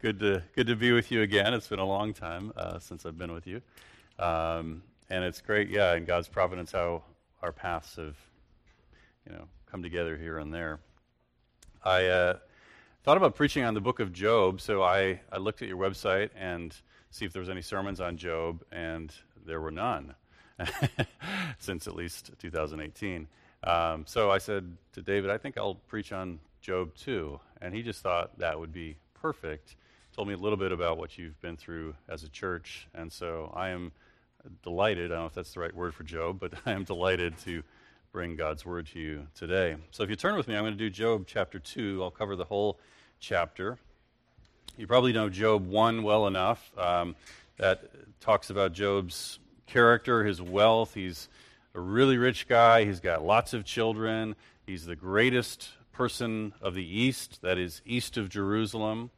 good to good to be with you again. It's been a long time uh, since I've been with you, um, and it's great. Yeah, in God's providence, how our paths have, you know, come together here and there. I uh, thought about preaching on the book of Job, so I I looked at your website and see if there was any sermons on Job, and there were none since at least 2018. Um, so I said to David, I think I'll preach on Job too, and he just thought that would be perfect. Told me a little bit about what you've been through as a church, and so I am delighted. I don't know if that's the right word for Job, but I am delighted to bring God's word to you today. So if you turn with me, I'm going to do Job chapter 2. I'll cover the whole chapter. You probably know Job 1 well enough. Um, that talks about Job's character, his wealth. He's a really rich guy, he's got lots of children, he's the greatest person of the East, that is, east of Jerusalem.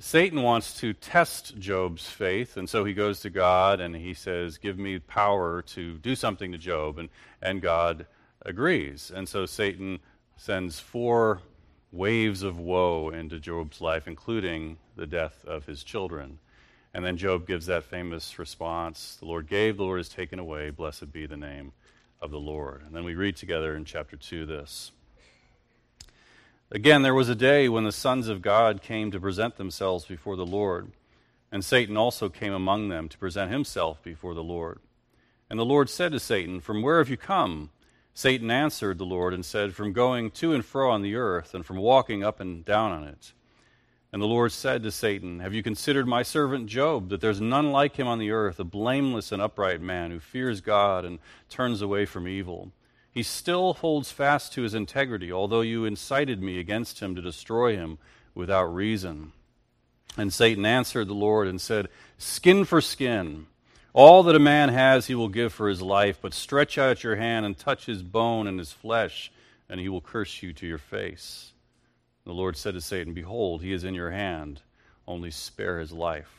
Satan wants to test Job's faith, and so he goes to God and he says, Give me power to do something to Job. And, and God agrees. And so Satan sends four waves of woe into Job's life, including the death of his children. And then Job gives that famous response The Lord gave, the Lord has taken away, blessed be the name of the Lord. And then we read together in chapter 2 this. Again, there was a day when the sons of God came to present themselves before the Lord, and Satan also came among them to present himself before the Lord. And the Lord said to Satan, From where have you come? Satan answered the Lord and said, From going to and fro on the earth, and from walking up and down on it. And the Lord said to Satan, Have you considered my servant Job, that there's none like him on the earth, a blameless and upright man who fears God and turns away from evil? He still holds fast to his integrity, although you incited me against him to destroy him without reason. And Satan answered the Lord and said, Skin for skin. All that a man has he will give for his life, but stretch out your hand and touch his bone and his flesh, and he will curse you to your face. The Lord said to Satan, Behold, he is in your hand, only spare his life.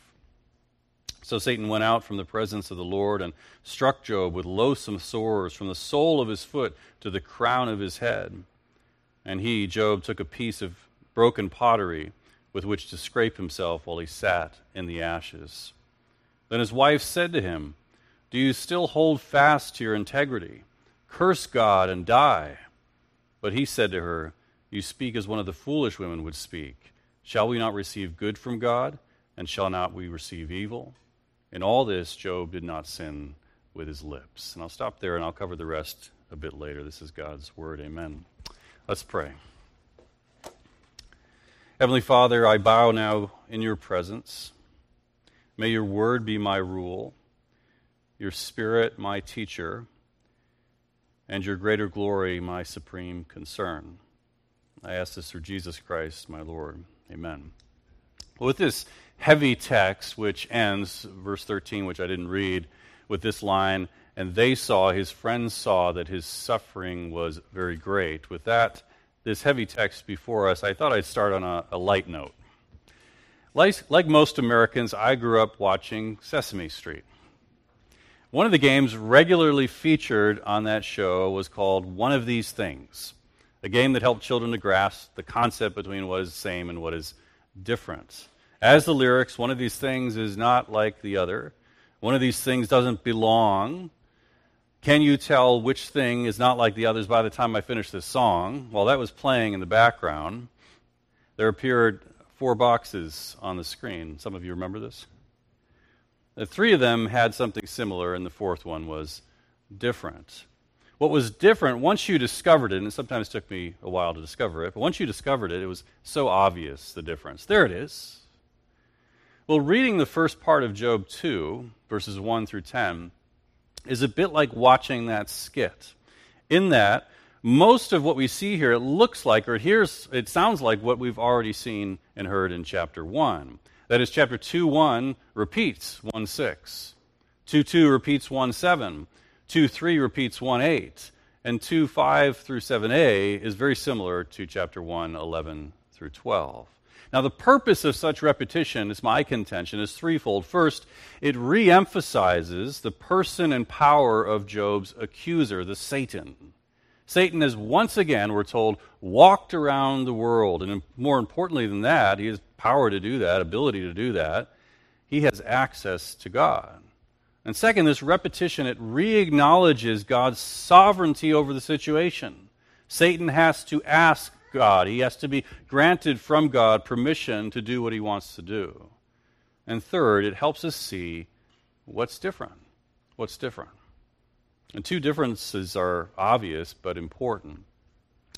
So Satan went out from the presence of the Lord and struck Job with loathsome sores from the sole of his foot to the crown of his head. And he, Job, took a piece of broken pottery with which to scrape himself while he sat in the ashes. Then his wife said to him, Do you still hold fast to your integrity? Curse God and die. But he said to her, You speak as one of the foolish women would speak. Shall we not receive good from God, and shall not we receive evil? In all this, Job did not sin with his lips. And I'll stop there and I'll cover the rest a bit later. This is God's word. Amen. Let's pray. Heavenly Father, I bow now in your presence. May your word be my rule, your spirit my teacher, and your greater glory my supreme concern. I ask this through Jesus Christ, my Lord. Amen. Well, with this heavy text, which ends, verse 13, which I didn't read, with this line, and they saw, his friends saw that his suffering was very great. With that, this heavy text before us, I thought I'd start on a, a light note. Like, like most Americans, I grew up watching Sesame Street. One of the games regularly featured on that show was called One of These Things, a game that helped children to grasp the concept between what is same and what is different. As the lyrics, one of these things is not like the other. One of these things doesn't belong. Can you tell which thing is not like the others by the time I finish this song? While that was playing in the background, there appeared four boxes on the screen. Some of you remember this? The three of them had something similar, and the fourth one was different. What was different, once you discovered it, and it sometimes took me a while to discover it, but once you discovered it, it was so obvious the difference. There it is. Well, reading the first part of Job 2, verses 1 through 10, is a bit like watching that skit. In that, most of what we see here, it looks like, or it, hears, it sounds like what we've already seen and heard in chapter 1. That is, chapter 2 1 repeats 1 6. 2 2 repeats 1 7. 2 3 repeats 1 8. And 2 5 through 7a is very similar to chapter 1 11 through 12. Now, the purpose of such repetition, is my contention, is threefold. First, it re emphasizes the person and power of Job's accuser, the Satan. Satan has once again, we're told, walked around the world. And more importantly than that, he has power to do that, ability to do that. He has access to God. And second, this repetition, it re acknowledges God's sovereignty over the situation. Satan has to ask God, he has to be granted from God permission to do what he wants to do. And third, it helps us see what's different. What's different? And two differences are obvious but important.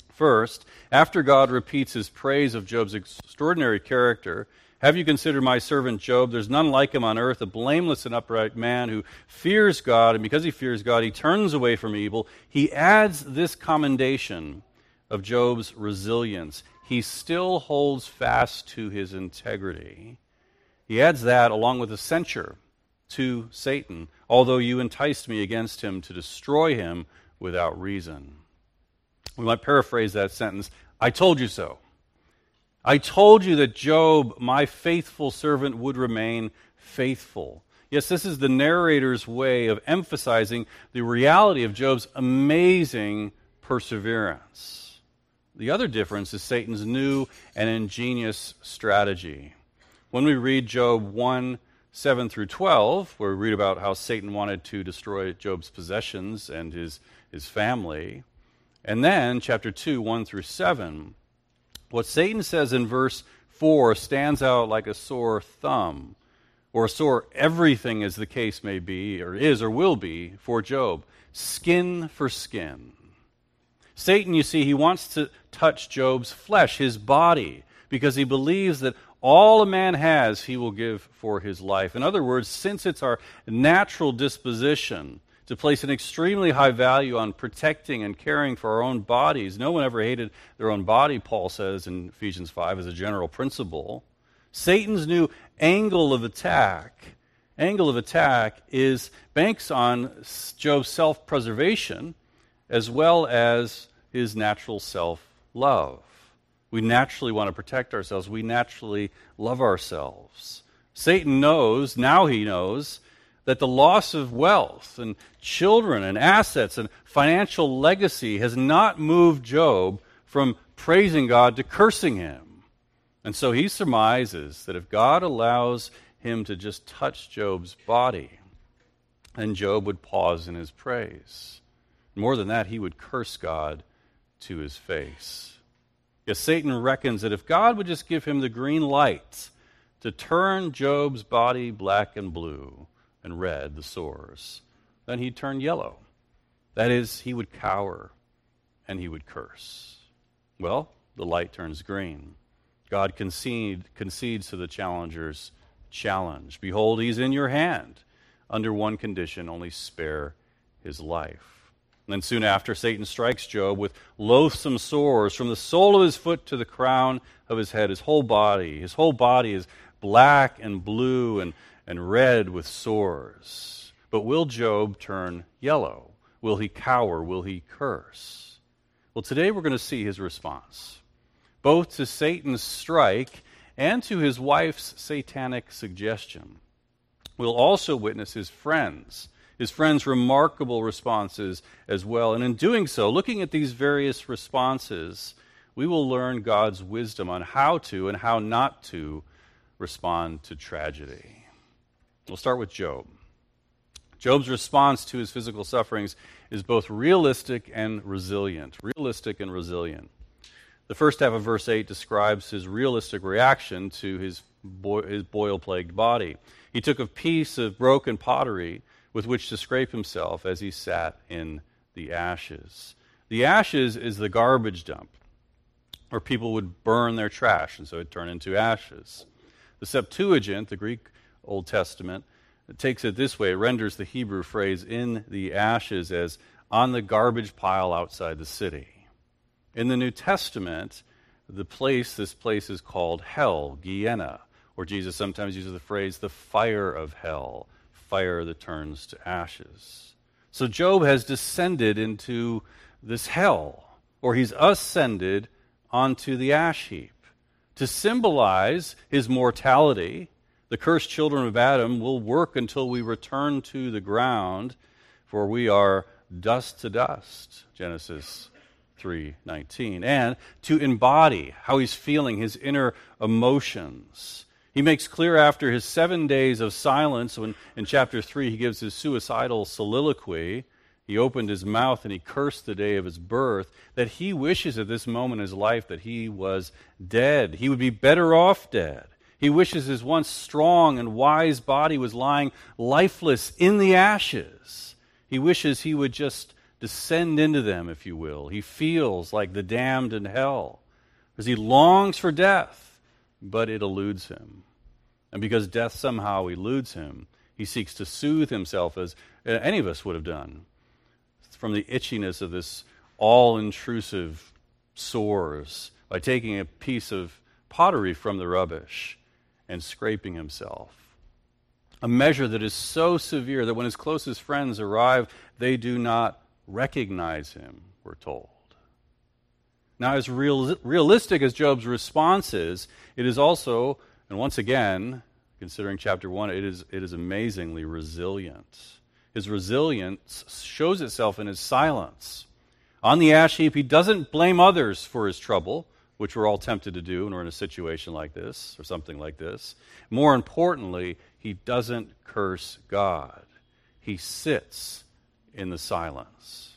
First, after God repeats his praise of Job's extraordinary character, have you considered my servant Job? There's none like him on earth, a blameless and upright man who fears God, and because he fears God, he turns away from evil. He adds this commendation of Job's resilience. He still holds fast to his integrity. He adds that along with a censure to Satan, although you enticed me against him to destroy him without reason. We might paraphrase that sentence I told you so. I told you that Job, my faithful servant, would remain faithful. Yes, this is the narrator's way of emphasizing the reality of Job's amazing perseverance. The other difference is Satan's new and ingenious strategy. When we read Job 1 7 through 12, where we read about how Satan wanted to destroy Job's possessions and his, his family, and then chapter 2 1 through 7, what Satan says in verse 4 stands out like a sore thumb, or a sore everything, as the case may be, or is, or will be, for Job. Skin for skin. Satan, you see, he wants to touch Job's flesh, his body, because he believes that all a man has, he will give for his life. In other words, since it's our natural disposition to place an extremely high value on protecting and caring for our own bodies. No one ever hated their own body, Paul says in Ephesians 5 as a general principle. Satan's new angle of attack, angle of attack is banks on Job's self-preservation as well as his natural self-love. We naturally want to protect ourselves. We naturally love ourselves. Satan knows, now he knows, that the loss of wealth and children and assets and financial legacy has not moved Job from praising God to cursing him. And so he surmises that if God allows him to just touch Job's body, then Job would pause in his praise. More than that, he would curse God to his face. Yes, Satan reckons that if God would just give him the green light to turn Job's body black and blue, and red, the sores. Then he'd turn yellow. That is, he would cower and he would curse. Well, the light turns green. God concede, concedes to the challenger's challenge. Behold, he's in your hand. Under one condition, only spare his life. And then soon after, Satan strikes Job with loathsome sores from the sole of his foot to the crown of his head, his whole body. His whole body is black and blue and and red with sores. But will Job turn yellow? Will he cower? Will he curse? Well, today we're going to see his response, both to Satan's strike and to his wife's satanic suggestion. We'll also witness his friends, his friends' remarkable responses as well. And in doing so, looking at these various responses, we will learn God's wisdom on how to and how not to respond to tragedy. We'll start with Job. Job's response to his physical sufferings is both realistic and resilient. Realistic and resilient. The first half of verse 8 describes his realistic reaction to his, bo- his boil plagued body. He took a piece of broken pottery with which to scrape himself as he sat in the ashes. The ashes is the garbage dump where people would burn their trash, and so it turned into ashes. The Septuagint, the Greek Old Testament. Takes it this way it renders the Hebrew phrase in the ashes as on the garbage pile outside the city. In the New Testament, the place, this place is called hell, Gehenna, or Jesus sometimes uses the phrase the fire of hell, fire that turns to ashes. So Job has descended into this hell, or he's ascended onto the ash heap to symbolize his mortality the cursed children of Adam will work until we return to the ground, for we are dust to dust. Genesis 3:19 and to embody how he's feeling his inner emotions. He makes clear after his 7 days of silence when in chapter 3 he gives his suicidal soliloquy, he opened his mouth and he cursed the day of his birth that he wishes at this moment in his life that he was dead. He would be better off dead. He wishes his once strong and wise body was lying lifeless in the ashes. He wishes he would just descend into them, if you will. He feels like the damned in hell because he longs for death, but it eludes him. And because death somehow eludes him, he seeks to soothe himself as uh, any of us would have done from the itchiness of this all intrusive sores by taking a piece of pottery from the rubbish and scraping himself a measure that is so severe that when his closest friends arrive, they do not recognize him, we're told. Now, as real, realistic as Job's response is, it is also, and once again, considering chapter 1, it is, it is amazingly resilient. His resilience shows itself in his silence. On the ash heap, he doesn't blame others for his trouble, which we're all tempted to do when we're in a situation like this or something like this. More importantly, he doesn't curse God, he sits in the silence.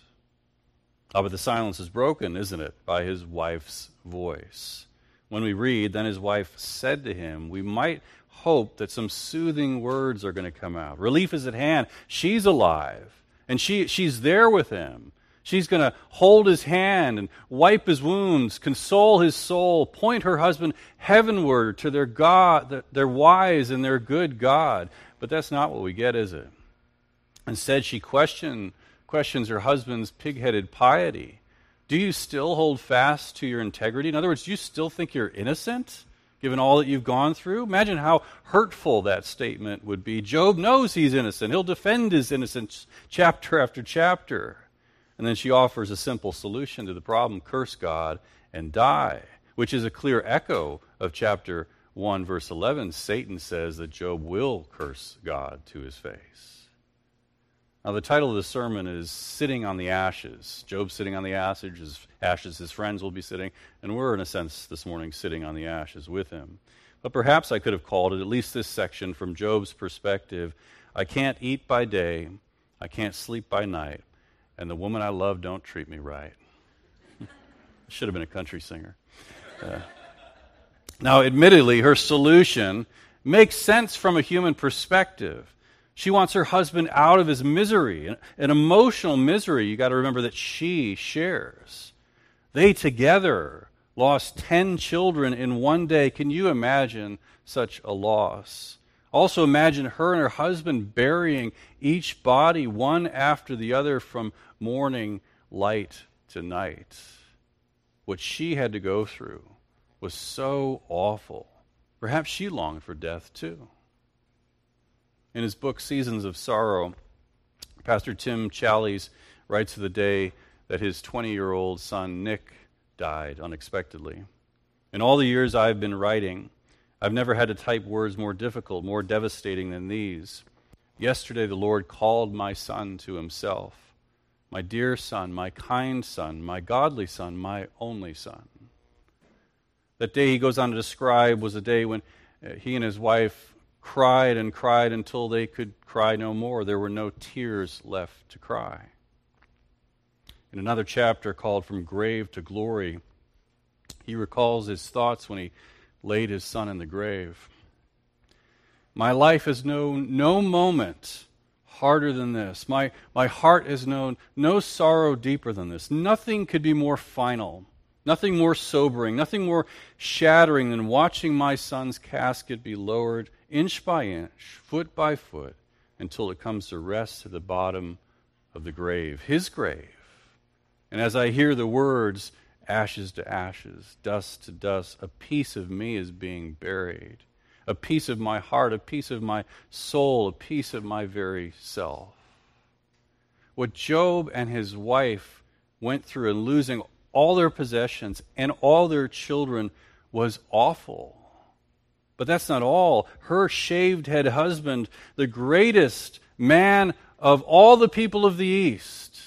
Oh, but the silence is broken, isn't it, by his wife's voice. When we read, then his wife said to him, we might hope that some soothing words are going to come out. Relief is at hand. She's alive, and she, she's there with him. She's going to hold his hand and wipe his wounds, console his soul, point her husband heavenward to their God, their wise and their good God. But that's not what we get, is it? Instead, she question, questions her husband's pig headed piety. Do you still hold fast to your integrity? In other words, do you still think you're innocent, given all that you've gone through? Imagine how hurtful that statement would be. Job knows he's innocent, he'll defend his innocence chapter after chapter. And then she offers a simple solution to the problem curse God and die, which is a clear echo of chapter 1, verse 11. Satan says that Job will curse God to his face. Now, the title of the sermon is Sitting on the Ashes. Job's sitting on the ashes, his, ashes, his friends will be sitting, and we're, in a sense, this morning sitting on the ashes with him. But perhaps I could have called it, at least this section, from Job's perspective I can't eat by day, I can't sleep by night, and the woman I love don't treat me right. Should have been a country singer. Uh, now, admittedly, her solution makes sense from a human perspective. She wants her husband out of his misery, an emotional misery you got to remember that she shares. They together lost 10 children in one day. Can you imagine such a loss? Also, imagine her and her husband burying each body one after the other from morning light to night. What she had to go through was so awful. Perhaps she longed for death too. In his book, Seasons of Sorrow, Pastor Tim Challies writes of the day that his 20 year old son, Nick, died unexpectedly. In all the years I've been writing, I've never had to type words more difficult, more devastating than these. Yesterday, the Lord called my son to himself, my dear son, my kind son, my godly son, my only son. That day he goes on to describe was a day when uh, he and his wife cried and cried until they could cry no more. There were no tears left to cry. In another chapter called From Grave to Glory, he recalls his thoughts when he laid his son in the grave. My life has known no moment harder than this. My, my heart has known no sorrow deeper than this. Nothing could be more final, nothing more sobering, nothing more shattering than watching my son's casket be lowered inch by inch, foot by foot, until it comes to rest at the bottom of the grave, his grave. And as I hear the words, ashes to ashes, dust to dust. A piece of me is being buried. A piece of my heart, a piece of my soul, a piece of my very self. What Job and his wife went through in losing all their possessions and all their children was awful. But that's not all. Her shaved head husband, the greatest man of all the people of the East,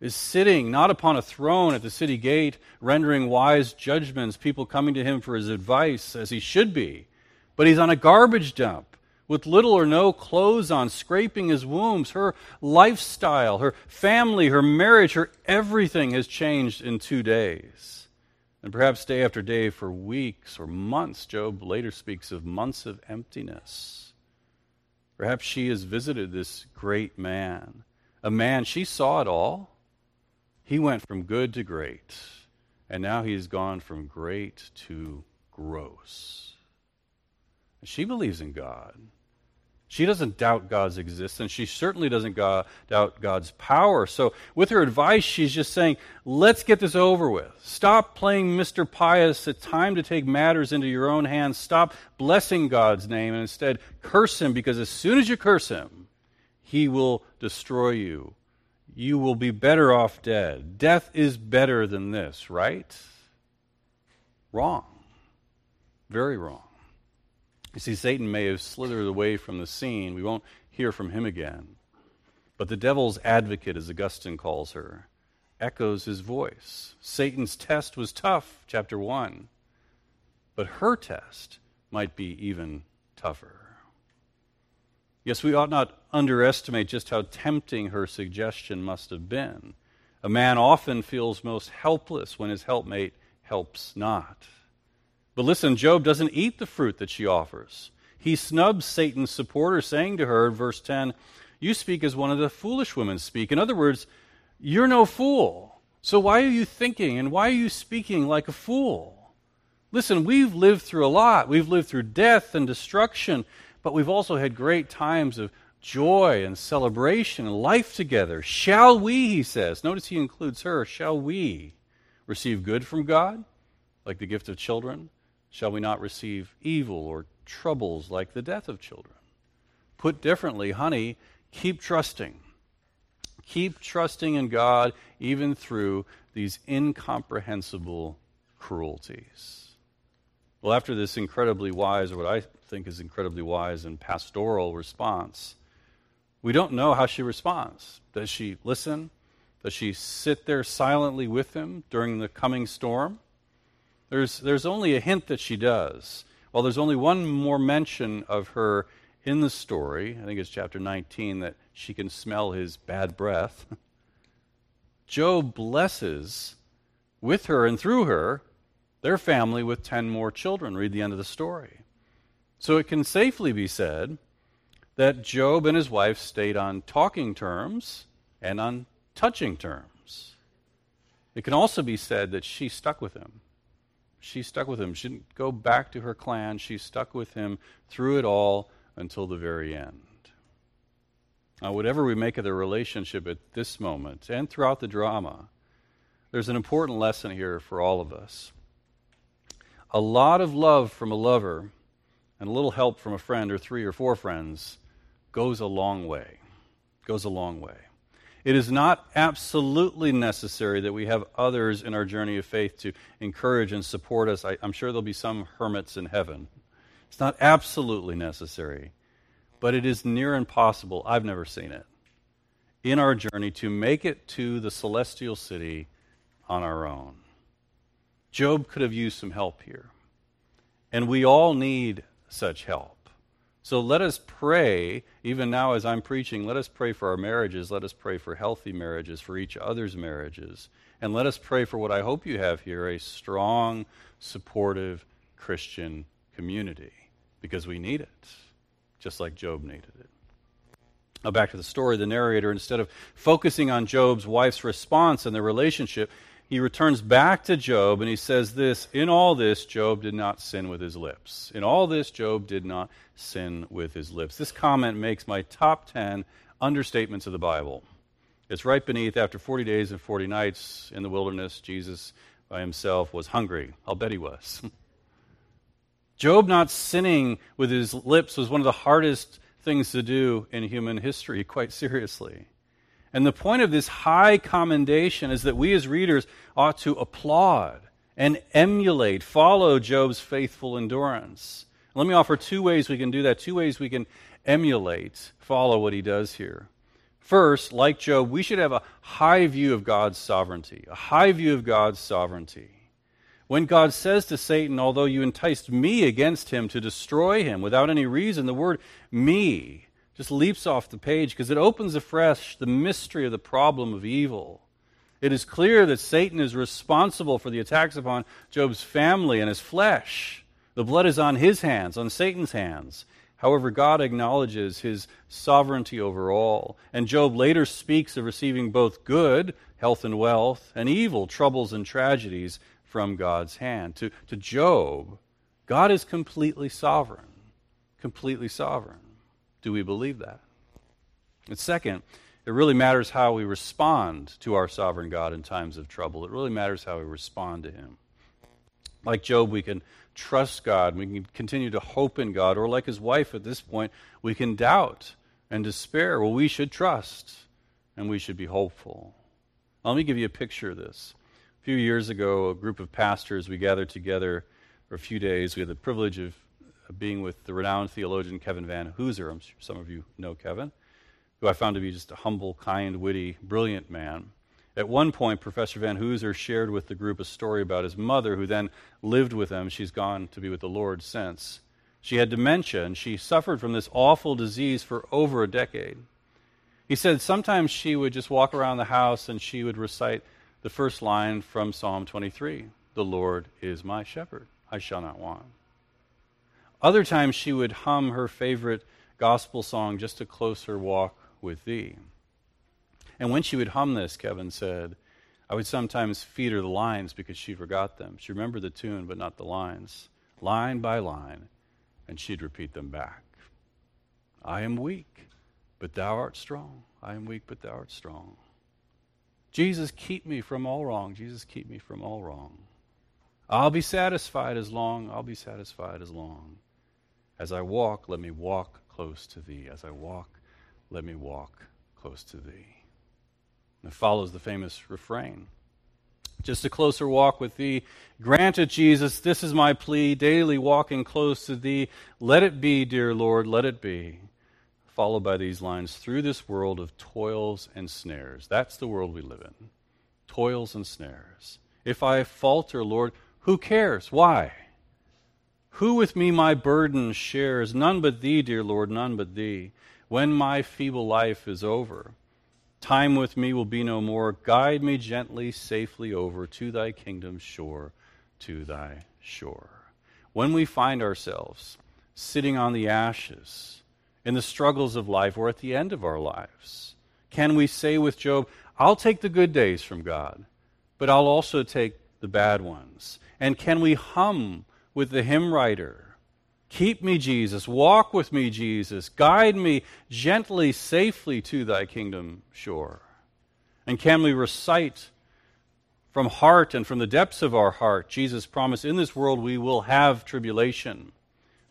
is sitting not upon a throne at the city gate, rendering wise judgments, people coming to him for his advice, as he should be, but he's on a garbage dump with little or no clothes on, scraping his wounds. Her lifestyle, her family, her marriage, her everything has changed in two days. And perhaps day after day for weeks or months. Job later speaks of months of emptiness. Perhaps she has visited this great man, a man, she saw it all. He went from good to great, and now he's gone from great to gross. She believes in God. She doesn't doubt God's existence. She certainly doesn't go- doubt God's power. So, with her advice, she's just saying, let's get this over with. Stop playing Mr. Pious. It's time to take matters into your own hands. Stop blessing God's name and instead curse him because as soon as you curse him, he will destroy you. You will be better off dead. Death is better than this, right? Wrong. Very wrong. You see, Satan may have slithered away from the scene. We won't hear from him again. But the devil's advocate, as Augustine calls her, echoes his voice. Satan's test was tough, chapter 1. But her test might be even tougher. Yes, we ought not underestimate just how tempting her suggestion must have been. A man often feels most helpless when his helpmate helps not. But listen, Job doesn't eat the fruit that she offers. He snubs Satan's supporter, saying to her, verse 10, You speak as one of the foolish women speak. In other words, you're no fool. So why are you thinking and why are you speaking like a fool? Listen, we've lived through a lot. We've lived through death and destruction, but we've also had great times of joy and celebration and life together. Shall we, he says, notice he includes her, shall we receive good from God, like the gift of children? Shall we not receive evil or troubles like the death of children? Put differently, honey, keep trusting. Keep trusting in God even through these incomprehensible cruelties. Well, after this incredibly wise, or what I think is incredibly wise and pastoral response, we don't know how she responds. Does she listen? Does she sit there silently with him during the coming storm? There's, there's only a hint that she does. Well, there's only one more mention of her in the story. I think it's chapter 19 that she can smell his bad breath. Job blesses with her and through her their family with 10 more children. Read the end of the story. So it can safely be said that Job and his wife stayed on talking terms and on touching terms. It can also be said that she stuck with him she stuck with him. She didn't go back to her clan. She stuck with him through it all until the very end. Now, whatever we make of the relationship at this moment and throughout the drama, there's an important lesson here for all of us. A lot of love from a lover and a little help from a friend or three or four friends goes a long way. Goes a long way. It is not absolutely necessary that we have others in our journey of faith to encourage and support us. I, am sure there'll be some hermits in heaven. It's not absolutely necessary, but it is near impossible. I've never seen it in our journey to make it to the celestial city on our own. Job could have used some help here. And we all need such help. So let us pray, even now as I'm preaching, let us pray for our marriages. Let us pray for healthy marriages, for each other's marriages. And let us pray for what I hope you have here a strong, supportive Christian community, because we need it, just like Job needed it. Now, back to the story. The narrator, instead of focusing on Job's wife's response and their relationship, he returns back to Job and he says this In all this, Job did not sin with his lips. In all this, Job did not sin with his lips. This comment makes my top 10 understatements of the Bible. It's right beneath, after 40 days and 40 nights in the wilderness, Jesus by himself was hungry. I'll bet he was. Job not sinning with his lips was one of the hardest things to do in human history, quite seriously. And the point of this high commendation is that we as readers ought to applaud and emulate, follow Job's faithful endurance. Let me offer two ways we can do that, two ways we can emulate, follow what he does here. First, like Job, we should have a high view of God's sovereignty, a high view of God's sovereignty. When God says to Satan, Although you enticed me against him to destroy him without any reason, the word me just leaps off the page because it opens afresh the mystery of the problem of evil. It is clear that Satan is responsible for the attacks upon Job's family and his flesh. The blood is on his hands, on Satan's hands. However, God acknowledges his sovereignty over all. And Job later speaks of receiving both good, health and wealth, and evil, troubles and tragedies from God's hand. To, to Job, God is completely sovereign. Completely sovereign. Do we believe that? And second, it really matters how we respond to our sovereign God in times of trouble. It really matters how we respond to Him. Like Job, we can trust God, we can continue to hope in God, or like his wife at this point, we can doubt and despair. Well, we should trust and we should be hopeful. Let me give you a picture of this. A few years ago, a group of pastors, we gathered together for a few days. We had the privilege of being with the renowned theologian Kevin Vanhoozer. I'm sure some of you know Kevin, who I found to be just a humble, kind, witty, brilliant man. At one point, Professor Vanhoozer shared with the group a story about his mother, who then lived with him. She's gone to be with the Lord since. She had dementia, and she suffered from this awful disease for over a decade. He said sometimes she would just walk around the house and she would recite the first line from Psalm 23 The Lord is my shepherd, I shall not want. Other times she would hum her favorite gospel song, Just a Closer Walk with Thee. And when she would hum this, Kevin said, I would sometimes feed her the lines because she forgot them. She remembered the tune, but not the lines, line by line, and she'd repeat them back. I am weak, but thou art strong. I am weak, but thou art strong. Jesus, keep me from all wrong. Jesus, keep me from all wrong. I'll be satisfied as long, I'll be satisfied as long as I walk, let me walk close to thee. As I walk, let me walk close to thee. And it follows the famous refrain. Just a closer walk with thee. Grant it, Jesus, this is my plea, daily walking close to thee. Let it be, dear Lord, let it be. Followed by these lines through this world of toils and snares. That's the world we live in. Toils and snares. If I falter, Lord, who cares? Why? Who with me my burden shares? None but thee, dear Lord, none but thee. When my feeble life is over, time with me will be no more. Guide me gently, safely over to thy kingdom's shore, to thy shore. When we find ourselves sitting on the ashes in the struggles of life or at the end of our lives, can we say with Job, I'll take the good days from God, but I'll also take the bad ones? And can we hum with the hymn writer. Keep me, Jesus. Walk with me, Jesus. Guide me gently, safely to thy kingdom shore. And can we recite from heart and from the depths of our heart Jesus' promise in this world we will have tribulation,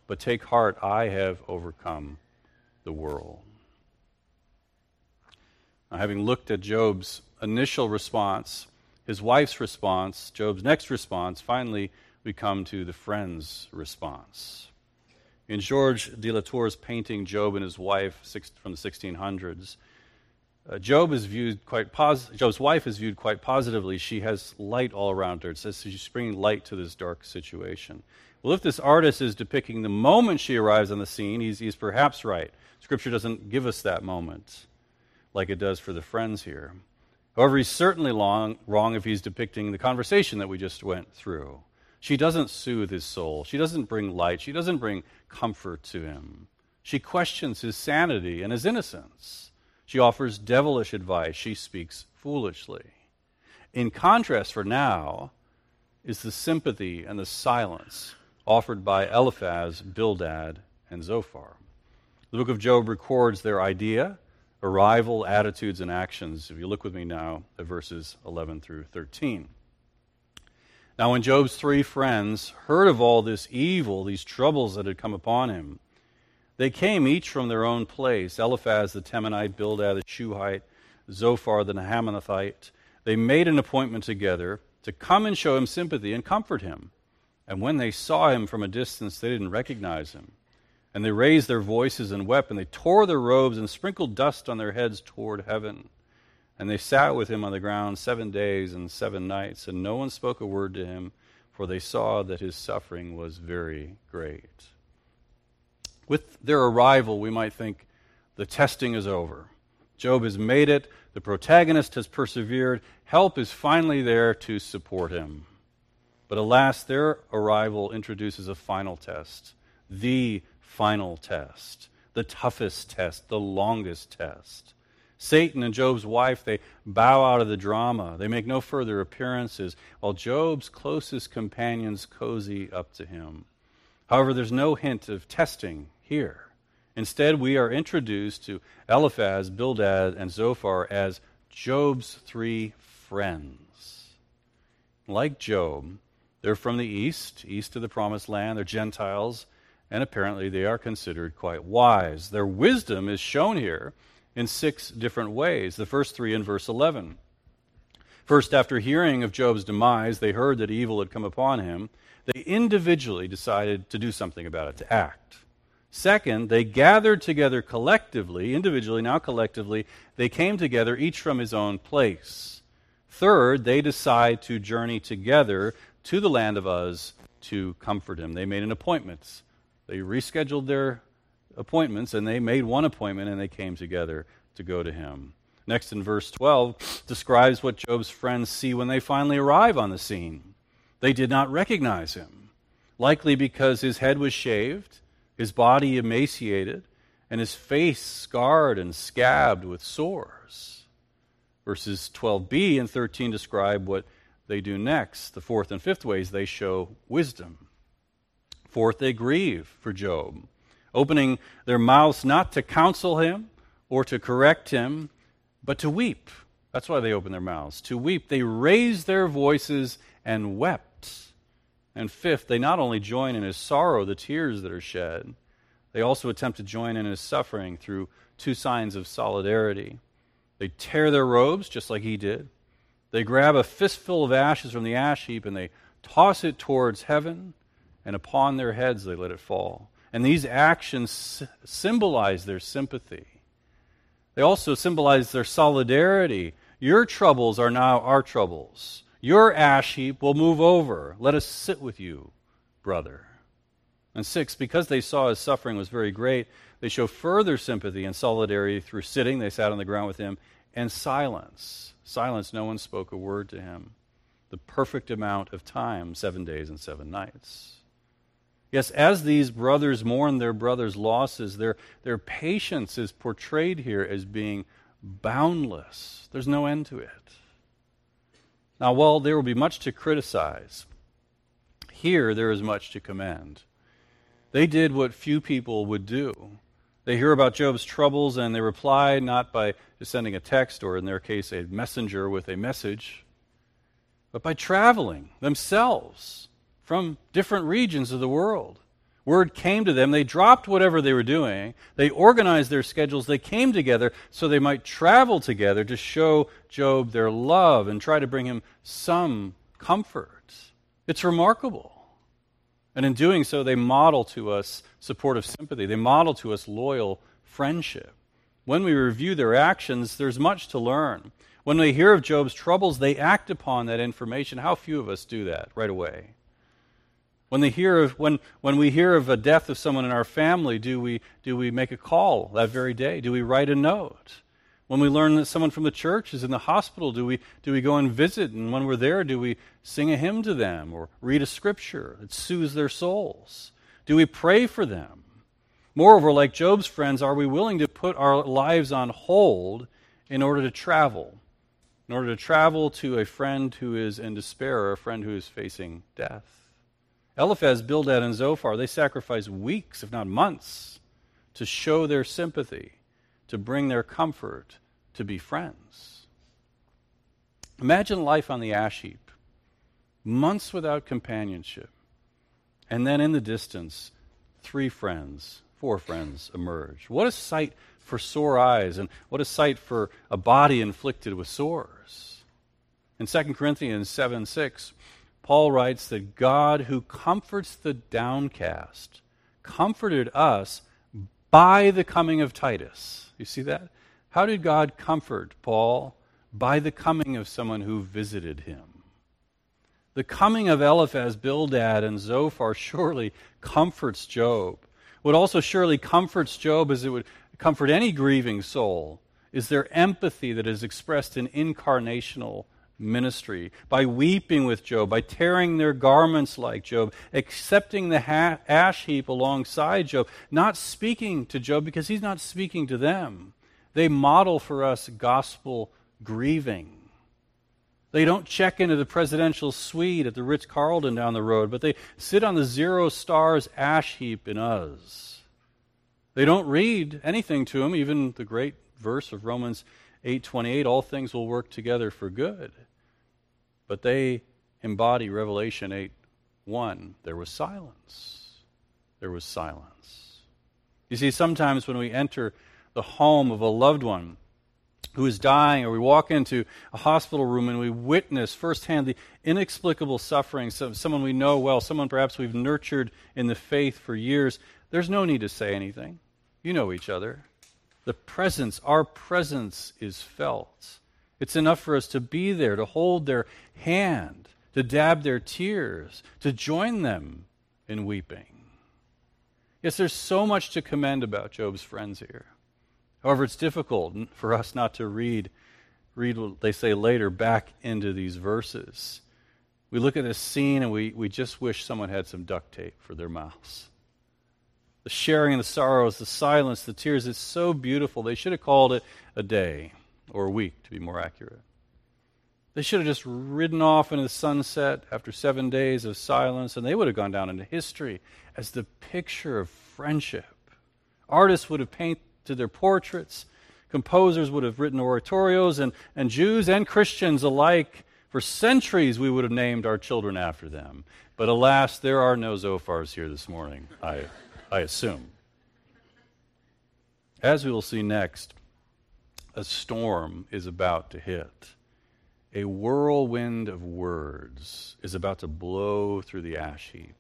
but take heart, I have overcome the world. Now, having looked at Job's initial response, his wife's response, Job's next response, finally, we come to the friend's response. In Georges de La Tour's painting Job and his wife from the 1600s, uh, Job is viewed quite pos- Job's wife is viewed quite positively. She has light all around her. It says she's bringing light to this dark situation. Well, if this artist is depicting the moment she arrives on the scene, he's, he's perhaps right. Scripture doesn't give us that moment like it does for the friends here. However, he's certainly long, wrong if he's depicting the conversation that we just went through. She doesn't soothe his soul. She doesn't bring light. She doesn't bring comfort to him. She questions his sanity and his innocence. She offers devilish advice. She speaks foolishly. In contrast, for now, is the sympathy and the silence offered by Eliphaz, Bildad, and Zophar. The book of Job records their idea, arrival, attitudes, and actions. If you look with me now at verses 11 through 13. Now, when Job's three friends heard of all this evil, these troubles that had come upon him, they came each from their own place Eliphaz the Temanite, Bildad the Shuhite, Zophar the Naamathite. They made an appointment together to come and show him sympathy and comfort him. And when they saw him from a distance, they didn't recognize him. And they raised their voices and wept, and they tore their robes and sprinkled dust on their heads toward heaven. And they sat with him on the ground seven days and seven nights, and no one spoke a word to him, for they saw that his suffering was very great. With their arrival, we might think the testing is over. Job has made it, the protagonist has persevered, help is finally there to support him. But alas, their arrival introduces a final test, the final test, the toughest test, the longest test. Satan and Job's wife, they bow out of the drama. They make no further appearances, while Job's closest companions cozy up to him. However, there's no hint of testing here. Instead, we are introduced to Eliphaz, Bildad, and Zophar as Job's three friends. Like Job, they're from the east, east of the promised land. They're Gentiles, and apparently they are considered quite wise. Their wisdom is shown here in six different ways. The first three in verse 11. First, after hearing of Job's demise, they heard that evil had come upon him. They individually decided to do something about it, to act. Second, they gathered together collectively, individually, now collectively. They came together, each from his own place. Third, they decide to journey together to the land of Uz to comfort him. They made an appointment. They rescheduled their appointments and they made one appointment and they came together to go to him. Next in verse 12 describes what Job's friends see when they finally arrive on the scene. They did not recognize him, likely because his head was shaved, his body emaciated, and his face scarred and scabbed with sores. Verses 12b and 13 describe what they do next. The fourth and fifth ways they show wisdom. Fourth, they grieve for Job, opening their mouths not to counsel him or to correct him, but to weep. That's why they open their mouths, to weep. They raised their voices and wept. And fifth, they not only join in his sorrow, the tears that are shed, they also attempt to join in his suffering through two signs of solidarity. They tear their robes, just like he did. They grab a fistful of ashes from the ash heap and they toss it towards heaven, and upon their heads they let it fall. And these actions symbolize their sympathy. They also symbolize their solidarity. Your troubles are now our troubles. Your ash heap will move over. Let us sit with you, brother. And six, because they saw his suffering was very great, they show further sympathy and solidarity through sitting. They sat on the ground with him, and silence. Silence, no one spoke a word to him. The perfect amount of time, seven days and seven nights. Yes, as these brothers mourn their brother's losses, their, their patience is portrayed here as being boundless. There's no end to it. Now, while there will be much to criticize, here there is much to commend. They did what few people would do. They hear about Job's troubles and they reply not by just sending a text or, in their case, a messenger with a message, but by traveling themselves from different regions of the world. Word came to them. They dropped whatever they were doing. They organized their schedules. They came together so they might travel together to show Job their love and try to bring him some comfort. It's remarkable. And in doing so, they model to us supportive sympathy. They model to us loyal friendship. When we review their actions, there's much to learn. When we hear of Job's troubles, they act upon that information. How few of us do that right away? When, they hear of, when, when we hear of a death of someone in our family, do we, do we make a call that very day? Do we write a note? When we learn that someone from the church is in the hospital, do we, do we go and visit? And when we're there, do we sing a hymn to them or read a scripture that soothes their souls? Do we pray for them? Moreover, like Job's friends, are we willing to put our lives on hold in order to travel? In order to travel to a friend who is in despair or a friend who is facing death? Eliphaz, Bildad, and Zophar, they sacrifice weeks, if not months, to show their sympathy, to bring their comfort, to be friends. Imagine life on the ash heap, months without companionship, and then in the distance, three friends, four friends emerge. What a sight for sore eyes, and what a sight for a body inflicted with sores. In 2 Corinthians 7 6, Paul writes that God, who comforts the downcast, comforted us by the coming of Titus. You see that? How did God comfort Paul? By the coming of someone who visited him. The coming of Eliphaz, Bildad, and Zophar surely comforts Job. What also surely comforts Job, as it would comfort any grieving soul, is their empathy that is expressed in incarnational ministry, by weeping with Job, by tearing their garments like Job, accepting the ha- ash heap alongside Job, not speaking to Job because he's not speaking to them. They model for us gospel grieving. They don't check into the presidential suite at the Ritz Carlton down the road, but they sit on the zero stars ash heap in us. They don't read anything to them, even the great verse of Romans 8:28, all things will work together for good. But they embody Revelation 8 1. There was silence. There was silence. You see, sometimes when we enter the home of a loved one who is dying, or we walk into a hospital room and we witness firsthand the inexplicable suffering of someone we know well, someone perhaps we've nurtured in the faith for years, there's no need to say anything. You know each other. The presence, our presence is felt. It's enough for us to be there, to hold their hand, to dab their tears, to join them in weeping. Yes, there's so much to commend about Job's friends here. However, it's difficult for us not to read, read what they say later back into these verses. We look at this scene and we, we just wish someone had some duct tape for their mouths. The sharing the sorrows, the silence, the tears, it's so beautiful. They should have called it a day or a week to be more accurate. They should have just ridden off into the sunset after seven days of silence, and they would have gone down into history as the picture of friendship. Artists would have painted their portraits, composers would have written oratorios, and, and Jews and Christians alike, for centuries, we would have named our children after them. But alas, there are no Zophars here this morning, I, I assume. As we will see next, a storm is about to hit. A whirlwind of words is about to blow through the ash heap.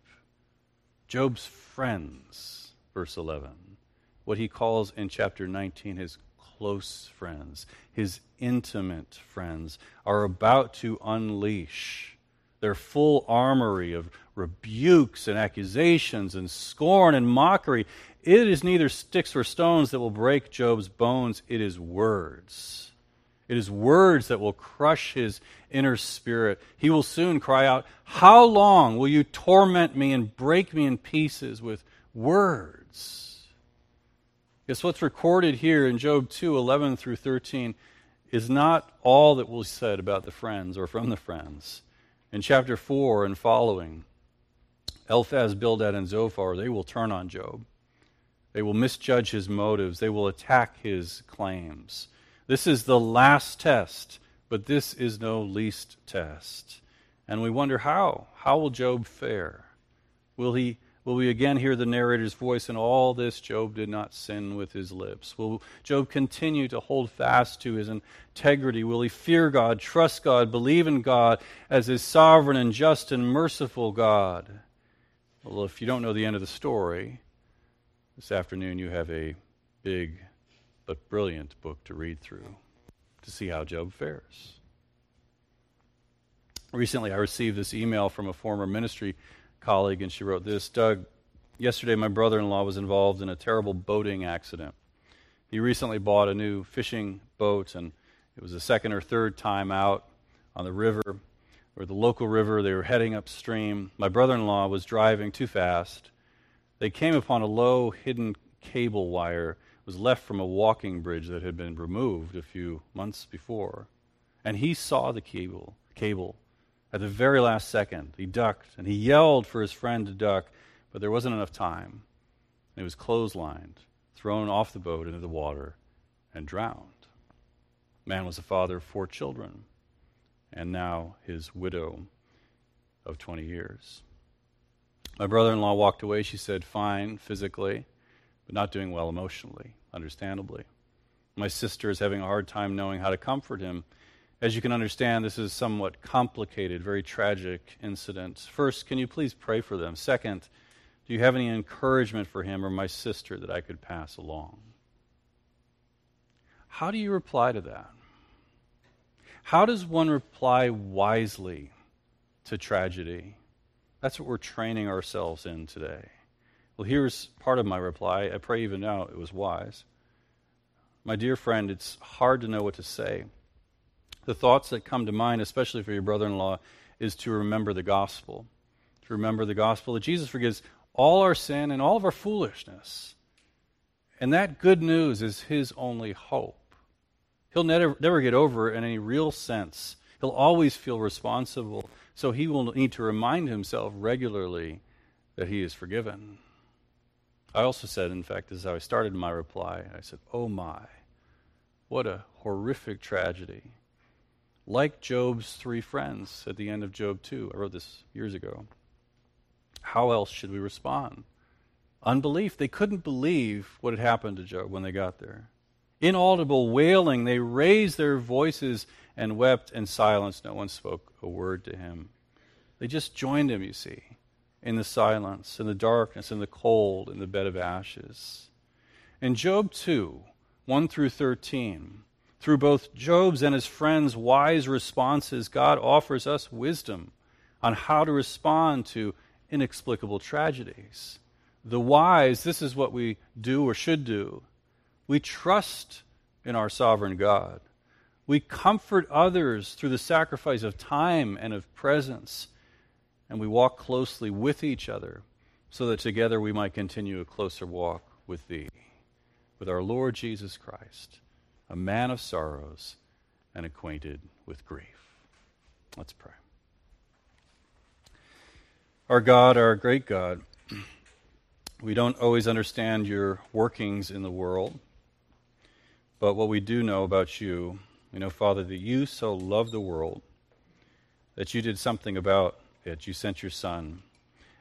Job's friends, verse 11, what he calls in chapter 19 his close friends, his intimate friends, are about to unleash their full armory of rebukes and accusations and scorn and mockery it is neither sticks or stones that will break Job's bones, it is words. It is words that will crush his inner spirit. He will soon cry out, How long will you torment me and break me in pieces with words? Guess what's recorded here in Job 2 11 through 13 is not all that will be said about the friends or from the friends. In chapter 4 and following, Eliphaz, Bildad, and Zophar, they will turn on Job. They will misjudge his motives. They will attack his claims. This is the last test, but this is no least test. And we wonder how. How will Job fare? Will he will we again hear the narrator's voice in all this Job did not sin with his lips? Will Job continue to hold fast to his integrity? Will he fear God, trust God, believe in God as his sovereign and just and merciful God? Well, if you don't know the end of the story, this afternoon, you have a big but brilliant book to read through to see how Job fares. Recently, I received this email from a former ministry colleague, and she wrote this Doug, yesterday my brother in law was involved in a terrible boating accident. He recently bought a new fishing boat, and it was the second or third time out on the river, or the local river. They were heading upstream. My brother in law was driving too fast they came upon a low hidden cable wire it was left from a walking bridge that had been removed a few months before. And he saw the cable, cable at the very last second. He ducked and he yelled for his friend to duck, but there wasn't enough time. He was clotheslined, thrown off the boat into the water, and drowned. Man was the father of four children, and now his widow of 20 years. My brother in law walked away. She said, fine physically, but not doing well emotionally, understandably. My sister is having a hard time knowing how to comfort him. As you can understand, this is somewhat complicated, very tragic incident. First, can you please pray for them? Second, Do you have any encouragement for him or my sister that I could pass along? How do you reply to that? How does one reply wisely to tragedy? That's what we're training ourselves in today. Well, here's part of my reply. I pray even now it was wise. My dear friend, it's hard to know what to say. The thoughts that come to mind, especially for your brother in law, is to remember the gospel. To remember the gospel that Jesus forgives all our sin and all of our foolishness. And that good news is his only hope. He'll never, never get over it in any real sense. He'll always feel responsible. So he will need to remind himself regularly that he is forgiven. I also said, in fact, as I started my reply, I said, Oh my, what a horrific tragedy. Like Job's three friends at the end of Job 2. I wrote this years ago. How else should we respond? Unbelief. They couldn't believe what had happened to Job when they got there. Inaudible wailing, they raised their voices and wept and silence. No one spoke a word to him. They just joined him, you see in the silence, in the darkness, in the cold, in the bed of ashes. In Job 2, 1 through 13, through both Job's and his friends' wise responses, God offers us wisdom on how to respond to inexplicable tragedies. The wise, this is what we do or should do. We trust in our sovereign God. We comfort others through the sacrifice of time and of presence and we walk closely with each other so that together we might continue a closer walk with Thee, with our Lord Jesus Christ, a man of sorrows and acquainted with grief. Let's pray. Our God, our great God, we don't always understand your workings in the world, but what we do know about you, we know, Father, that you so love the world that you did something about it. You sent your Son.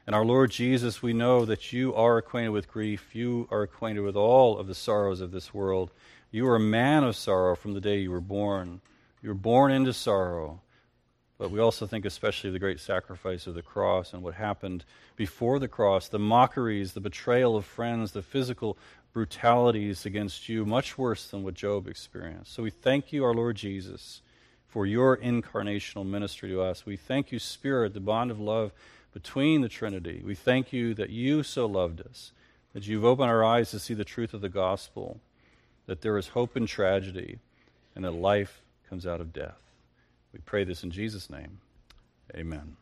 And our Lord Jesus, we know that you are acquainted with grief. You are acquainted with all of the sorrows of this world. You are a man of sorrow from the day you were born. You were born into sorrow. But we also think especially of the great sacrifice of the cross and what happened before the cross the mockeries, the betrayal of friends, the physical brutalities against you, much worse than what Job experienced. So we thank you, our Lord Jesus for your incarnational ministry to us. We thank you, Spirit, the bond of love between the Trinity. We thank you that you so loved us, that you've opened our eyes to see the truth of the gospel, that there is hope in tragedy, and that life comes out of death. We pray this in Jesus' name. Amen.